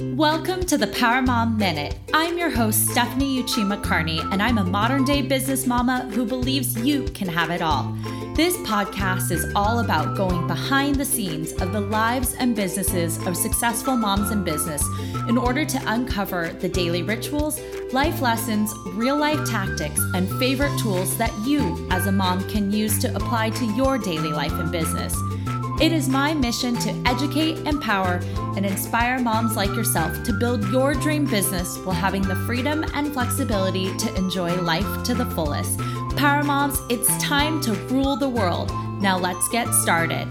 Welcome to the Power Mom Minute. I'm your host, Stephanie Uchima Carney, and I'm a modern day business mama who believes you can have it all. This podcast is all about going behind the scenes of the lives and businesses of successful moms in business in order to uncover the daily rituals, life lessons, real life tactics, and favorite tools that you, as a mom, can use to apply to your daily life and business. It is my mission to educate, empower, and inspire moms like yourself to build your dream business while having the freedom and flexibility to enjoy life to the fullest. Power Moms, it's time to rule the world. Now let's get started.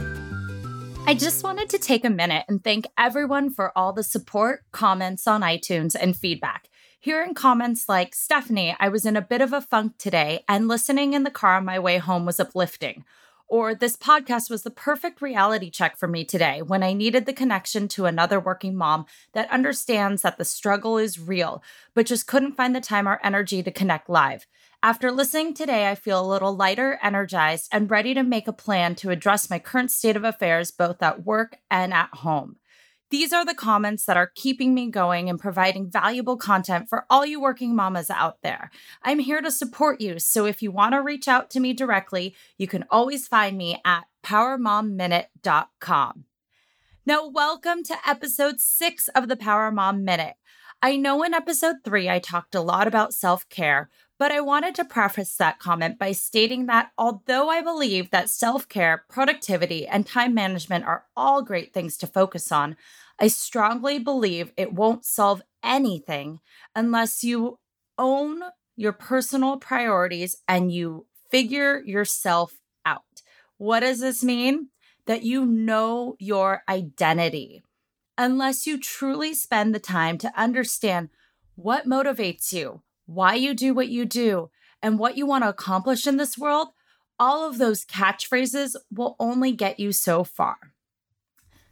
I just wanted to take a minute and thank everyone for all the support, comments on iTunes, and feedback. Hearing comments like, Stephanie, I was in a bit of a funk today, and listening in the car on my way home was uplifting or this podcast was the perfect reality check for me today when I needed the connection to another working mom that understands that the struggle is real, but just couldn't find the time or energy to connect live. After listening today, I feel a little lighter, energized, and ready to make a plan to address my current state of affairs both at work and at home. These are the comments that are keeping me going and providing valuable content for all you working mamas out there. I'm here to support you, so if you want to reach out to me directly, you can always find me at powermomminute.com. Now, welcome to episode six of the Power Mom Minute. I know in episode three, I talked a lot about self care, but I wanted to preface that comment by stating that although I believe that self care, productivity, and time management are all great things to focus on, I strongly believe it won't solve anything unless you own your personal priorities and you figure yourself out. What does this mean? That you know your identity. Unless you truly spend the time to understand what motivates you, why you do what you do, and what you want to accomplish in this world, all of those catchphrases will only get you so far.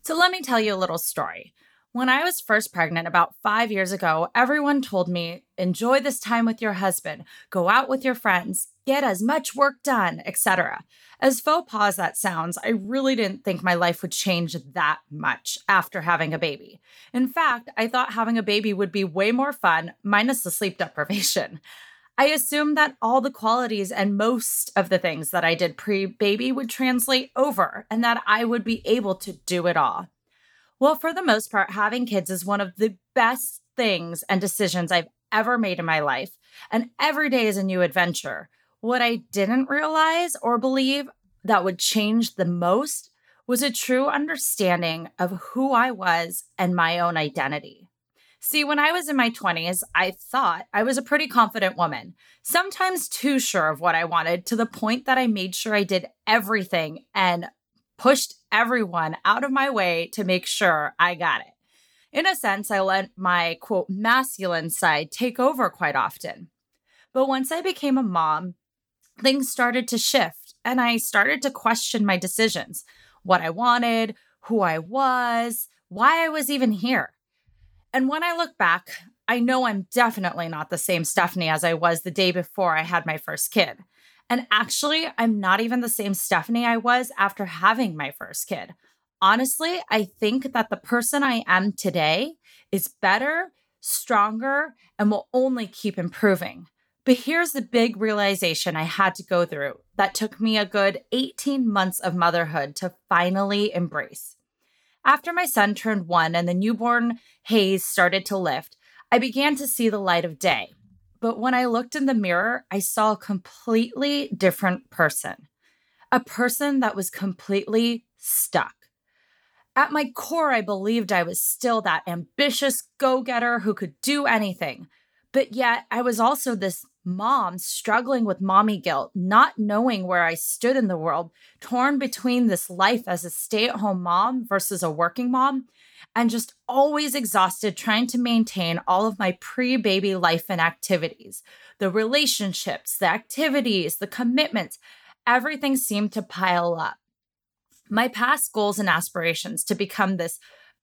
So, let me tell you a little story. When I was first pregnant about five years ago, everyone told me, enjoy this time with your husband, go out with your friends, get as much work done, etc. As faux pas that sounds, I really didn't think my life would change that much after having a baby. In fact, I thought having a baby would be way more fun, minus the sleep deprivation. I assumed that all the qualities and most of the things that I did pre baby would translate over and that I would be able to do it all. Well, for the most part, having kids is one of the best things and decisions I've ever made in my life. And every day is a new adventure. What I didn't realize or believe that would change the most was a true understanding of who I was and my own identity. See, when I was in my 20s, I thought I was a pretty confident woman, sometimes too sure of what I wanted to the point that I made sure I did everything and pushed everyone out of my way to make sure I got it. In a sense, I let my quote masculine side take over quite often. But once I became a mom, things started to shift and I started to question my decisions what I wanted, who I was, why I was even here. And when I look back, I know I'm definitely not the same Stephanie as I was the day before I had my first kid. And actually, I'm not even the same Stephanie I was after having my first kid. Honestly, I think that the person I am today is better, stronger, and will only keep improving. But here's the big realization I had to go through that took me a good 18 months of motherhood to finally embrace. After my son turned one and the newborn haze started to lift, I began to see the light of day. But when I looked in the mirror, I saw a completely different person, a person that was completely stuck. At my core, I believed I was still that ambitious go getter who could do anything. But yet, I was also this mom struggling with mommy guilt, not knowing where I stood in the world, torn between this life as a stay at home mom versus a working mom, and just always exhausted trying to maintain all of my pre baby life and activities the relationships, the activities, the commitments. Everything seemed to pile up. My past goals and aspirations to become this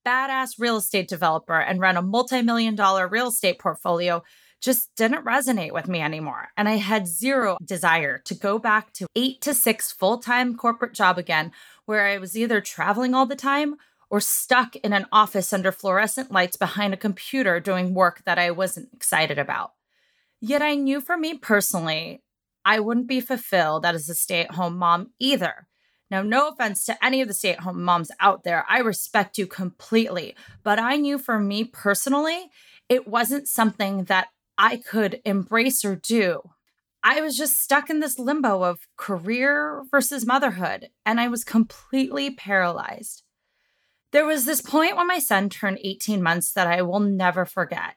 badass real estate developer and run a multi million dollar real estate portfolio just didn't resonate with me anymore. And I had zero desire to go back to eight to six full time corporate job again, where I was either traveling all the time or stuck in an office under fluorescent lights behind a computer doing work that I wasn't excited about. Yet I knew for me personally, I wouldn't be fulfilled as a stay at home mom either. Now, no offense to any of the stay at home moms out there, I respect you completely. But I knew for me personally, it wasn't something that I could embrace or do. I was just stuck in this limbo of career versus motherhood, and I was completely paralyzed. There was this point when my son turned 18 months that I will never forget.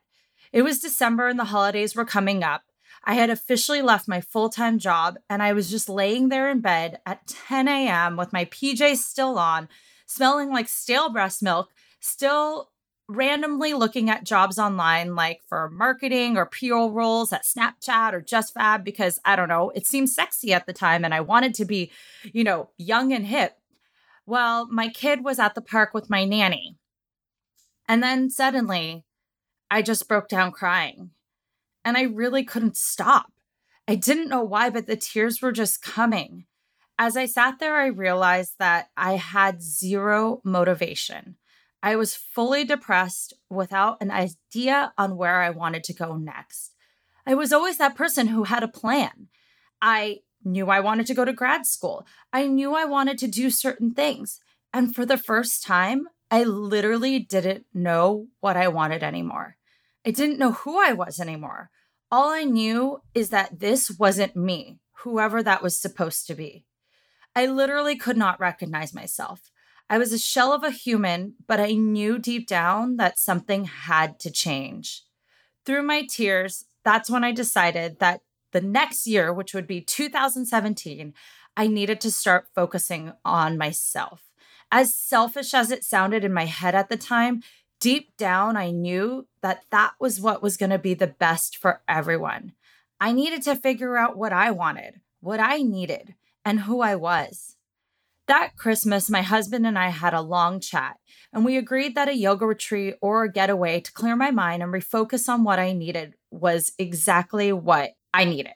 It was December and the holidays were coming up. I had officially left my full time job and I was just laying there in bed at 10 a.m. with my PJs still on, smelling like stale breast milk, still randomly looking at jobs online like for marketing or PR roles at Snapchat or JustFab because I don't know, it seemed sexy at the time and I wanted to be, you know, young and hip. Well, my kid was at the park with my nanny. And then suddenly, I just broke down crying. And I really couldn't stop. I didn't know why, but the tears were just coming. As I sat there, I realized that I had zero motivation. I was fully depressed without an idea on where I wanted to go next. I was always that person who had a plan. I knew I wanted to go to grad school. I knew I wanted to do certain things. And for the first time, I literally didn't know what I wanted anymore. I didn't know who I was anymore. All I knew is that this wasn't me, whoever that was supposed to be. I literally could not recognize myself. I was a shell of a human, but I knew deep down that something had to change. Through my tears, that's when I decided that the next year, which would be 2017, I needed to start focusing on myself. As selfish as it sounded in my head at the time, deep down, I knew that that was what was going to be the best for everyone. I needed to figure out what I wanted, what I needed, and who I was. That Christmas, my husband and I had a long chat, and we agreed that a yoga retreat or a getaway to clear my mind and refocus on what I needed was exactly what I needed.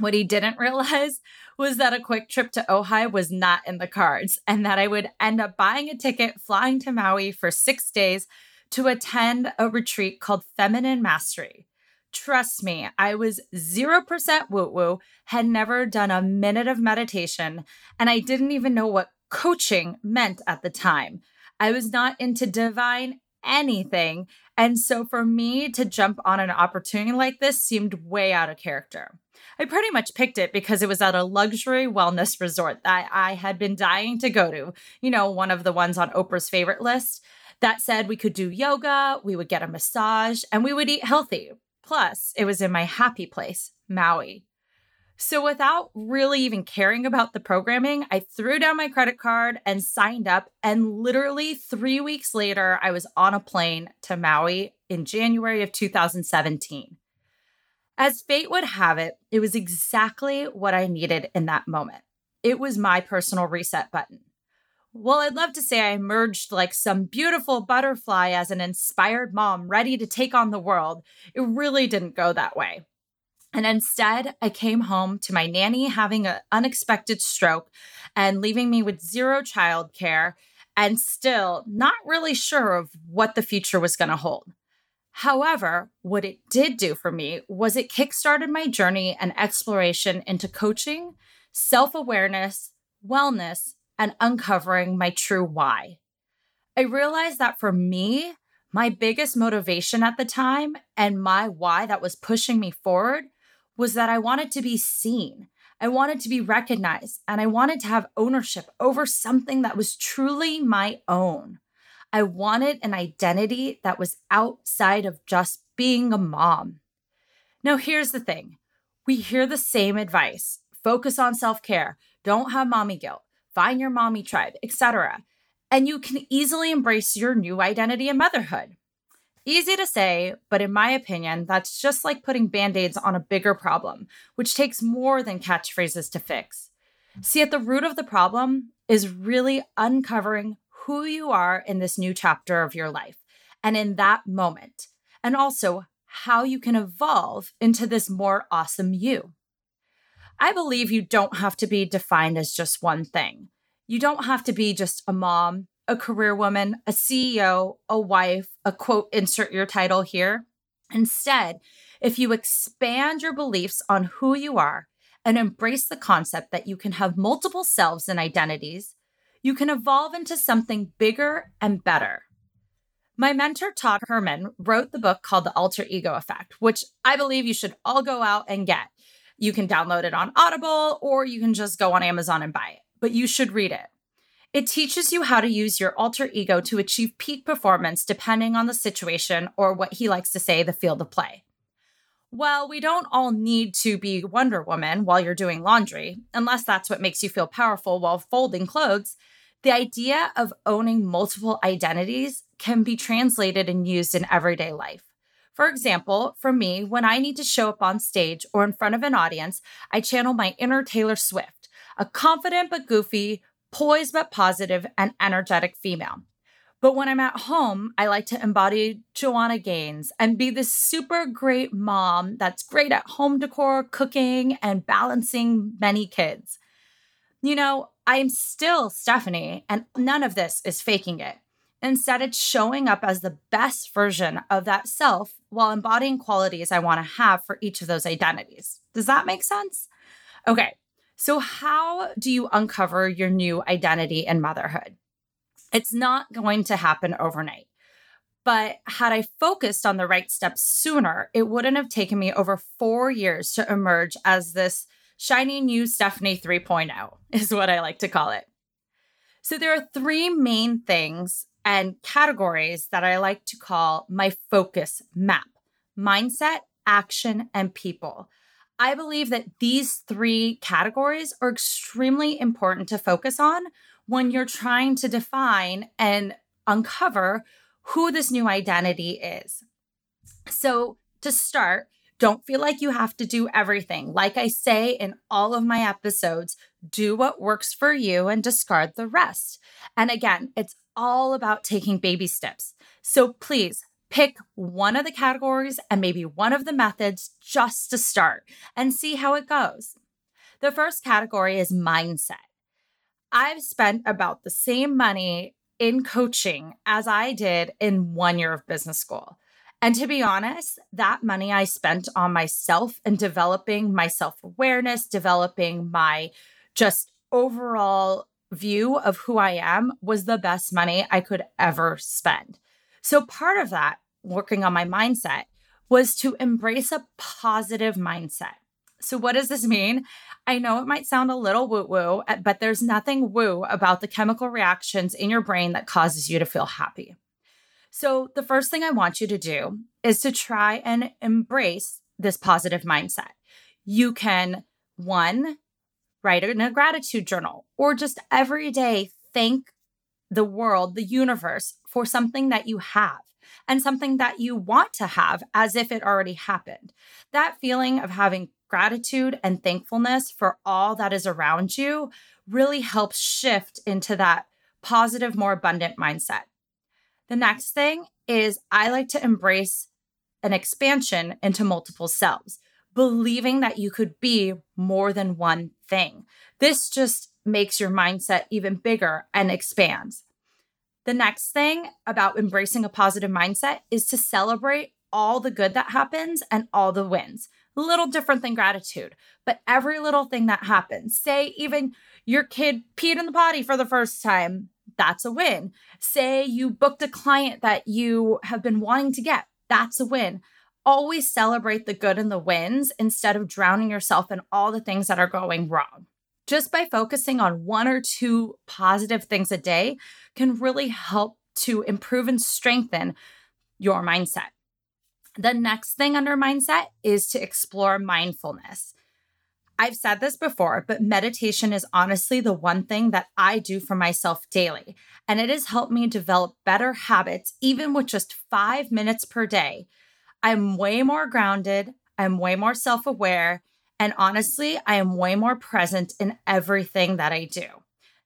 What he didn't realize was that a quick trip to Ojai was not in the cards and that I would end up buying a ticket flying to Maui for six days to attend a retreat called Feminine Mastery. Trust me, I was 0% woo woo, had never done a minute of meditation, and I didn't even know what coaching meant at the time. I was not into divine anything. And so for me to jump on an opportunity like this seemed way out of character. I pretty much picked it because it was at a luxury wellness resort that I had been dying to go to, you know, one of the ones on Oprah's favorite list. That said, we could do yoga, we would get a massage, and we would eat healthy. Plus, it was in my happy place, Maui. So, without really even caring about the programming, I threw down my credit card and signed up. And literally three weeks later, I was on a plane to Maui in January of 2017. As fate would have it, it was exactly what I needed in that moment. It was my personal reset button. Well, I'd love to say I emerged like some beautiful butterfly as an inspired mom ready to take on the world. It really didn't go that way. And instead, I came home to my nanny having an unexpected stroke and leaving me with zero childcare and still not really sure of what the future was going to hold. However, what it did do for me was it kickstarted my journey and exploration into coaching, self awareness, wellness, and uncovering my true why. I realized that for me, my biggest motivation at the time and my why that was pushing me forward was that I wanted to be seen. I wanted to be recognized and I wanted to have ownership over something that was truly my own. I wanted an identity that was outside of just being a mom. Now, here's the thing we hear the same advice focus on self care, don't have mommy guilt, find your mommy tribe, etc. And you can easily embrace your new identity and motherhood. Easy to say, but in my opinion, that's just like putting band aids on a bigger problem, which takes more than catchphrases to fix. See, at the root of the problem is really uncovering who you are in this new chapter of your life and in that moment, and also how you can evolve into this more awesome you. I believe you don't have to be defined as just one thing. You don't have to be just a mom, a career woman, a CEO, a wife, a quote, insert your title here. Instead, if you expand your beliefs on who you are and embrace the concept that you can have multiple selves and identities, you can evolve into something bigger and better. My mentor, Todd Herman, wrote the book called The Alter Ego Effect, which I believe you should all go out and get. You can download it on Audible or you can just go on Amazon and buy it, but you should read it. It teaches you how to use your alter ego to achieve peak performance depending on the situation or what he likes to say, the field of play. Well, we don't all need to be Wonder Woman while you're doing laundry, unless that's what makes you feel powerful while folding clothes. The idea of owning multiple identities can be translated and used in everyday life. For example, for me, when I need to show up on stage or in front of an audience, I channel my inner Taylor Swift, a confident but goofy, poised but positive, and energetic female. But when I'm at home, I like to embody Joanna Gaines and be this super great mom that's great at home decor, cooking, and balancing many kids. You know, I'm still Stephanie, and none of this is faking it. Instead, it's showing up as the best version of that self while embodying qualities I want to have for each of those identities. Does that make sense? Okay, so how do you uncover your new identity in motherhood? It's not going to happen overnight. But had I focused on the right steps sooner, it wouldn't have taken me over four years to emerge as this shiny new Stephanie 3.0, is what I like to call it. So there are three main things and categories that I like to call my focus map mindset, action, and people. I believe that these three categories are extremely important to focus on when you're trying to define and uncover who this new identity is. So, to start, don't feel like you have to do everything. Like I say in all of my episodes, do what works for you and discard the rest. And again, it's all about taking baby steps. So please pick one of the categories and maybe one of the methods just to start and see how it goes. The first category is mindset. I've spent about the same money in coaching as I did in one year of business school. And to be honest, that money I spent on myself and developing my self awareness, developing my just overall view of who I am was the best money I could ever spend. So, part of that, working on my mindset, was to embrace a positive mindset. So, what does this mean? I know it might sound a little woo woo, eh, but there's nothing woo about the chemical reactions in your brain that causes you to feel happy. So, the first thing I want you to do is to try and embrace this positive mindset. You can, one, write in a gratitude journal or just every day thank the world, the universe for something that you have and something that you want to have as if it already happened. That feeling of having gratitude and thankfulness for all that is around you really helps shift into that positive, more abundant mindset. The next thing is I like to embrace an expansion into multiple selves, believing that you could be more than one thing. This just makes your mindset even bigger and expands. The next thing about embracing a positive mindset is to celebrate all the good that happens and all the wins. A little different than gratitude, but every little thing that happens. Say, even your kid peed in the potty for the first time, that's a win. Say you booked a client that you have been wanting to get, that's a win. Always celebrate the good and the wins instead of drowning yourself in all the things that are going wrong. Just by focusing on one or two positive things a day can really help to improve and strengthen your mindset. The next thing under mindset is to explore mindfulness. I've said this before, but meditation is honestly the one thing that I do for myself daily. And it has helped me develop better habits, even with just five minutes per day. I'm way more grounded, I'm way more self aware, and honestly, I am way more present in everything that I do.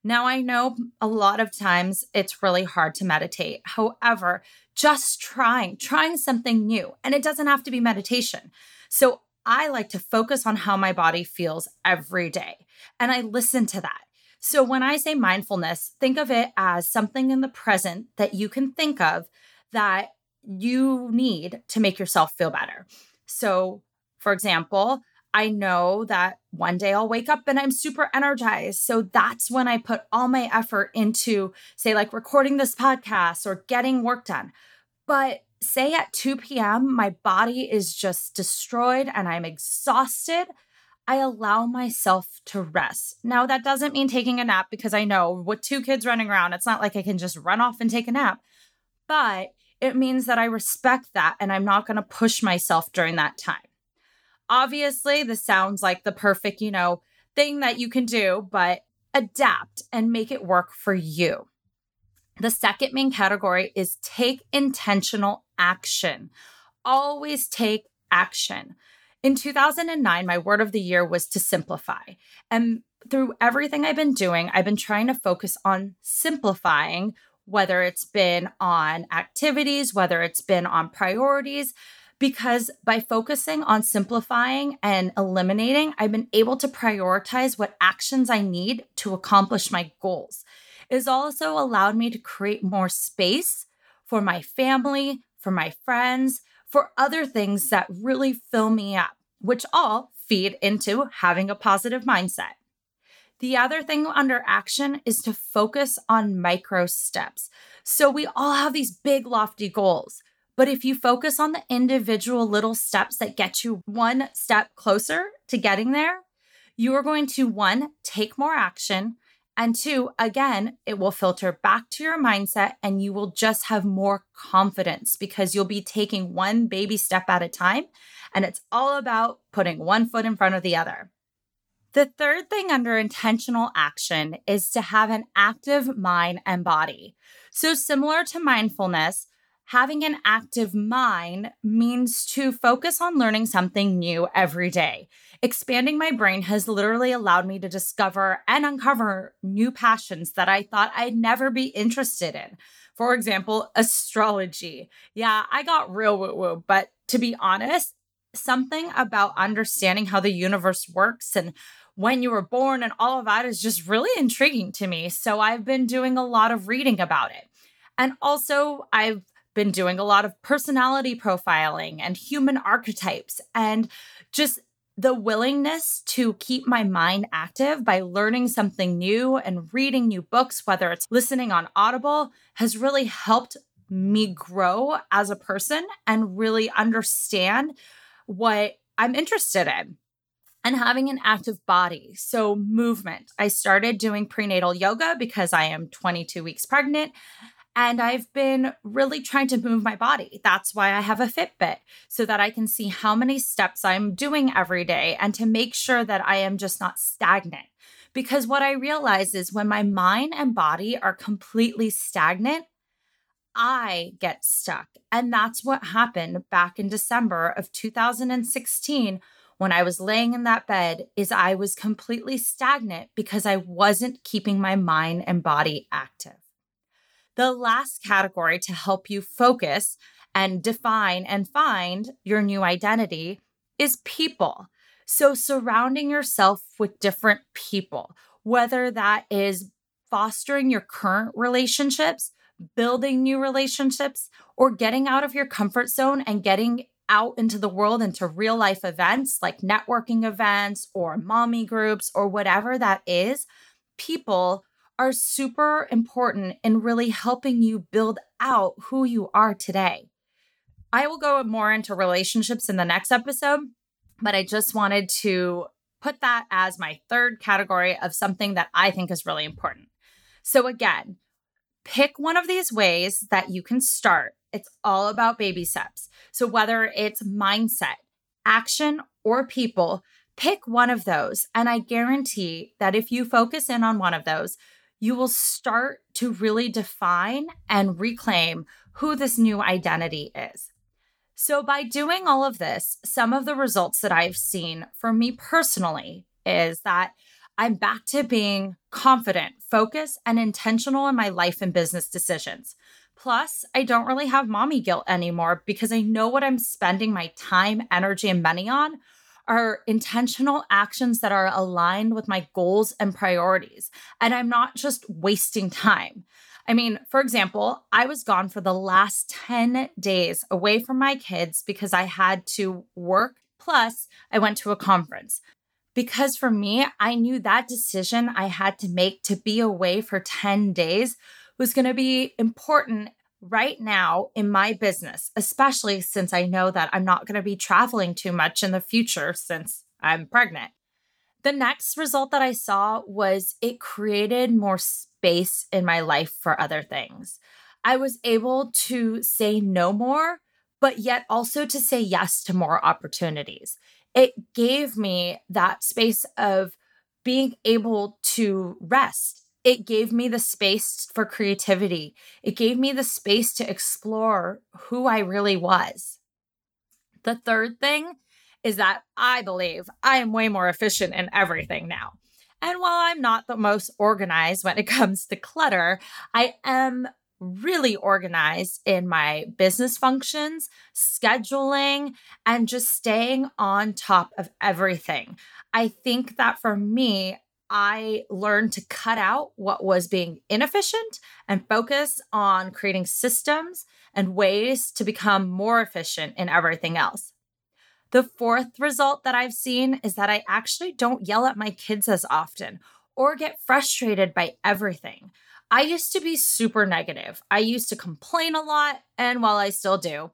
Now, I know a lot of times it's really hard to meditate. However, just trying, trying something new. And it doesn't have to be meditation. So I like to focus on how my body feels every day. And I listen to that. So when I say mindfulness, think of it as something in the present that you can think of that you need to make yourself feel better. So, for example, I know that one day I'll wake up and I'm super energized. So that's when I put all my effort into, say, like recording this podcast or getting work done. But say at 2 p.m., my body is just destroyed and I'm exhausted. I allow myself to rest. Now, that doesn't mean taking a nap because I know with two kids running around, it's not like I can just run off and take a nap. But it means that I respect that and I'm not going to push myself during that time. Obviously, this sounds like the perfect, you know, thing that you can do, but adapt and make it work for you. The second main category is take intentional action. Always take action. In 2009, my word of the year was to simplify. And through everything I've been doing, I've been trying to focus on simplifying, whether it's been on activities, whether it's been on priorities, because by focusing on simplifying and eliminating, I've been able to prioritize what actions I need to accomplish my goals. It has also allowed me to create more space for my family, for my friends, for other things that really fill me up, which all feed into having a positive mindset. The other thing under action is to focus on micro steps. So we all have these big, lofty goals. But if you focus on the individual little steps that get you one step closer to getting there, you are going to one, take more action. And two, again, it will filter back to your mindset and you will just have more confidence because you'll be taking one baby step at a time. And it's all about putting one foot in front of the other. The third thing under intentional action is to have an active mind and body. So, similar to mindfulness, having an active mind means to focus on learning something new every day. Expanding my brain has literally allowed me to discover and uncover new passions that I thought I'd never be interested in. For example, astrology. Yeah, I got real woo woo, but to be honest, something about understanding how the universe works and when you were born and all of that is just really intriguing to me. So I've been doing a lot of reading about it. And also, I've been doing a lot of personality profiling and human archetypes and just the willingness to keep my mind active by learning something new and reading new books, whether it's listening on Audible, has really helped me grow as a person and really understand what I'm interested in and having an active body. So, movement. I started doing prenatal yoga because I am 22 weeks pregnant and I've been really trying to move my body. That's why I have a Fitbit so that I can see how many steps I'm doing every day and to make sure that I am just not stagnant. Because what I realize is when my mind and body are completely stagnant, I get stuck. And that's what happened back in December of 2016 when I was laying in that bed is I was completely stagnant because I wasn't keeping my mind and body active. The last category to help you focus and define and find your new identity is people. So, surrounding yourself with different people, whether that is fostering your current relationships, building new relationships, or getting out of your comfort zone and getting out into the world into real life events like networking events or mommy groups or whatever that is, people are super important in really helping you build out who you are today. I will go more into relationships in the next episode, but I just wanted to put that as my third category of something that I think is really important. So, again, pick one of these ways that you can start. It's all about baby steps. So, whether it's mindset, action, or people, pick one of those. And I guarantee that if you focus in on one of those, you will start to really define and reclaim who this new identity is. So, by doing all of this, some of the results that I've seen for me personally is that I'm back to being confident, focused, and intentional in my life and business decisions. Plus, I don't really have mommy guilt anymore because I know what I'm spending my time, energy, and money on are intentional actions that are aligned with my goals and priorities. And I'm not just wasting time. I mean, for example, I was gone for the last 10 days away from my kids because I had to work, plus, I went to a conference. Because for me, I knew that decision I had to make to be away for 10 days was going to be important right now in my business, especially since I know that I'm not going to be traveling too much in the future since I'm pregnant. The next result that I saw was it created more space in my life for other things. I was able to say no more, but yet also to say yes to more opportunities. It gave me that space of being able to rest. It gave me the space for creativity. It gave me the space to explore who I really was. The third thing is that I believe I am way more efficient in everything now. And while I'm not the most organized when it comes to clutter, I am really organized in my business functions, scheduling, and just staying on top of everything. I think that for me, I learned to cut out what was being inefficient and focus on creating systems and ways to become more efficient in everything else. The fourth result that I've seen is that I actually don't yell at my kids as often or get frustrated by everything. I used to be super negative. I used to complain a lot, and while I still do,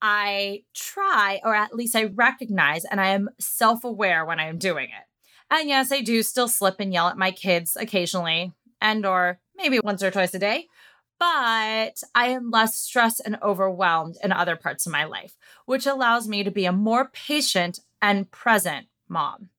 I try, or at least I recognize, and I am self aware when I am doing it. And yes, I do still slip and yell at my kids occasionally, and or maybe once or twice a day but I am less stressed and overwhelmed in other parts of my life, which allows me to be a more patient and present mom.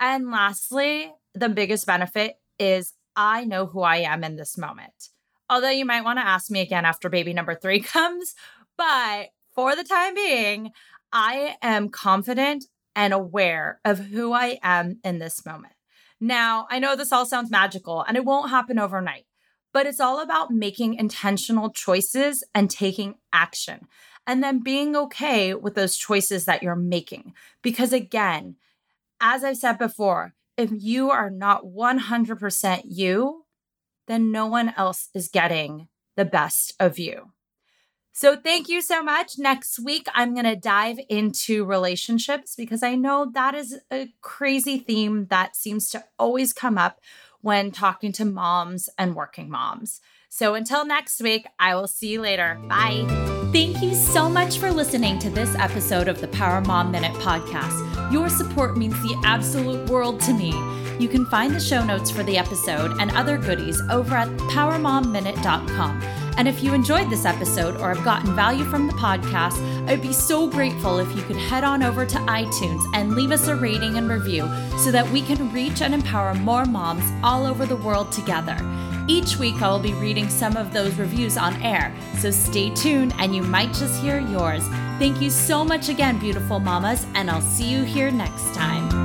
And lastly, the biggest benefit is I know who I am in this moment. Although you might want to ask me again after baby number three comes, but for the time being, I am confident and aware of who I am in this moment. Now, I know this all sounds magical and it won't happen overnight but it's all about making intentional choices and taking action and then being okay with those choices that you're making. Because again, as I've said before, if you are not 100% you, then no one else is getting the best of you. So, thank you so much. Next week, I'm going to dive into relationships because I know that is a crazy theme that seems to always come up when talking to moms and working moms. So until next week, I will see you later. Bye. Thank you so much for listening to this episode of the Power Mom Minute podcast. Your support means the absolute world to me. You can find the show notes for the episode and other goodies over at powermomminute.com. And if you enjoyed this episode or have gotten value from the podcast, I'd be so grateful if you could head on over to iTunes and leave us a rating and review so that we can reach and empower more moms all over the world together. Each week, I will be reading some of those reviews on air, so stay tuned and you might just hear yours. Thank you so much again, beautiful mamas, and I'll see you here next time.